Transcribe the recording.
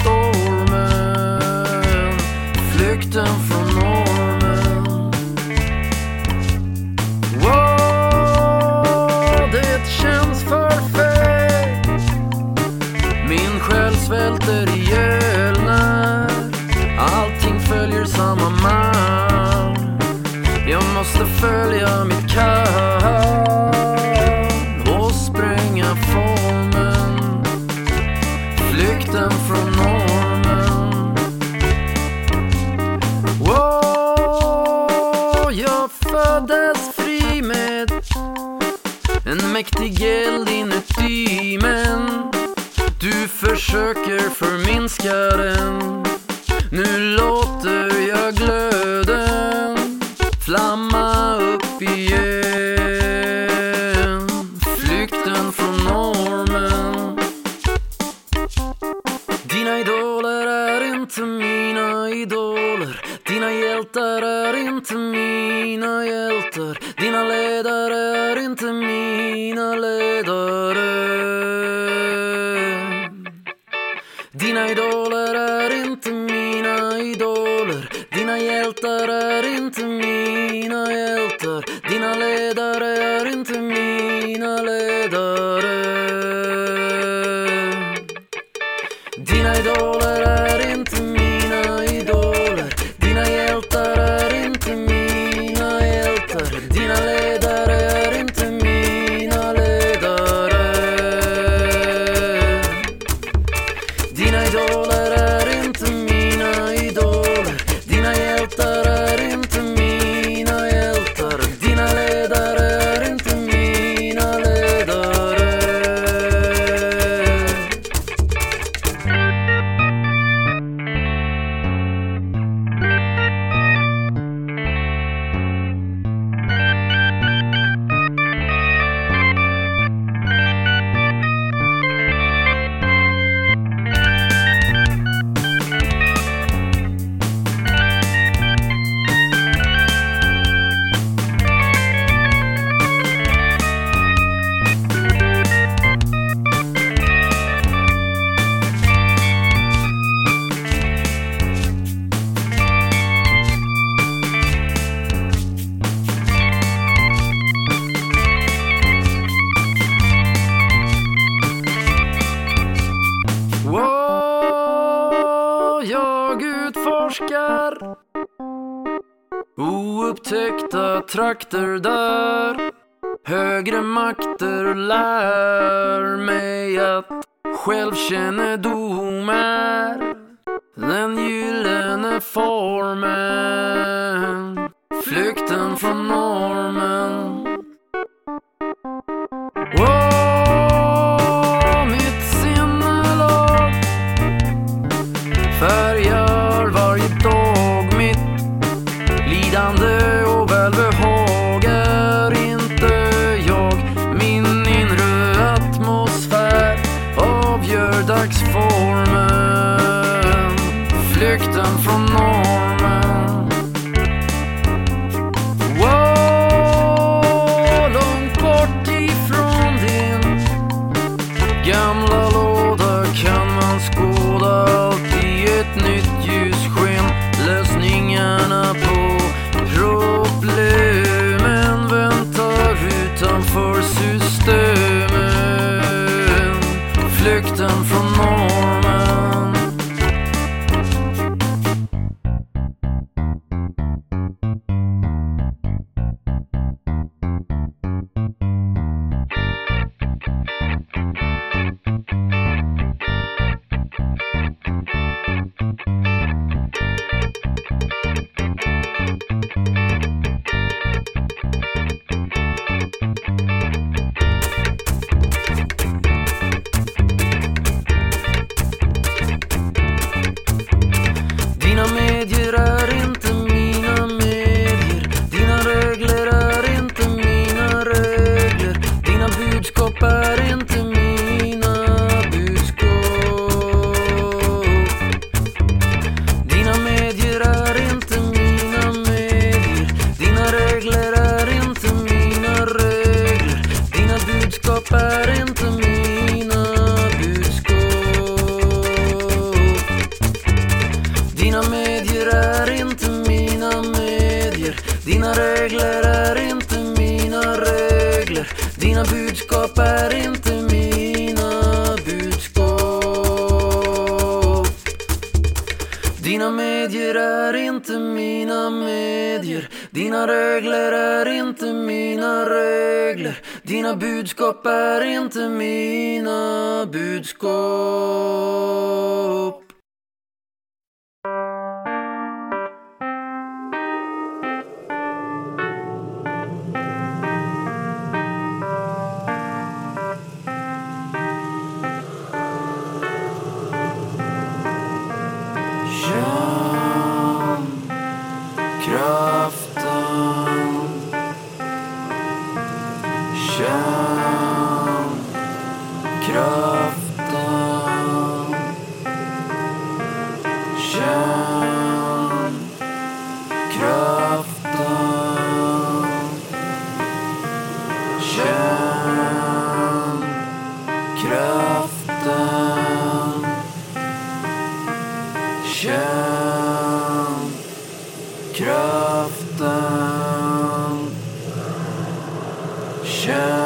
stormen, flykten från normen. Wow, det känns perfekt. Min själ svälter ihjäl när allting följer samma mall. Jag måste följa mitt Flykten från normen. Wow, jag föddes fri med en mäktig eld inuti men du försöker förminska den. Nu låter jag glöden flamma upp igen. Flykten från normen. Dina idoler är inte mina idoler. Dina hjältar är inte. Dina ledare är inte mina ledare. Dina idoler oupptäckta trakter där högre makter lär mig att självkännedom är den gyllene formen. Flykten från normen. Dina budskap är inte mina budskap. Dina medier är inte mina medier. Dina regler är inte mina regler. Dina budskap är inte mina budskap. Shut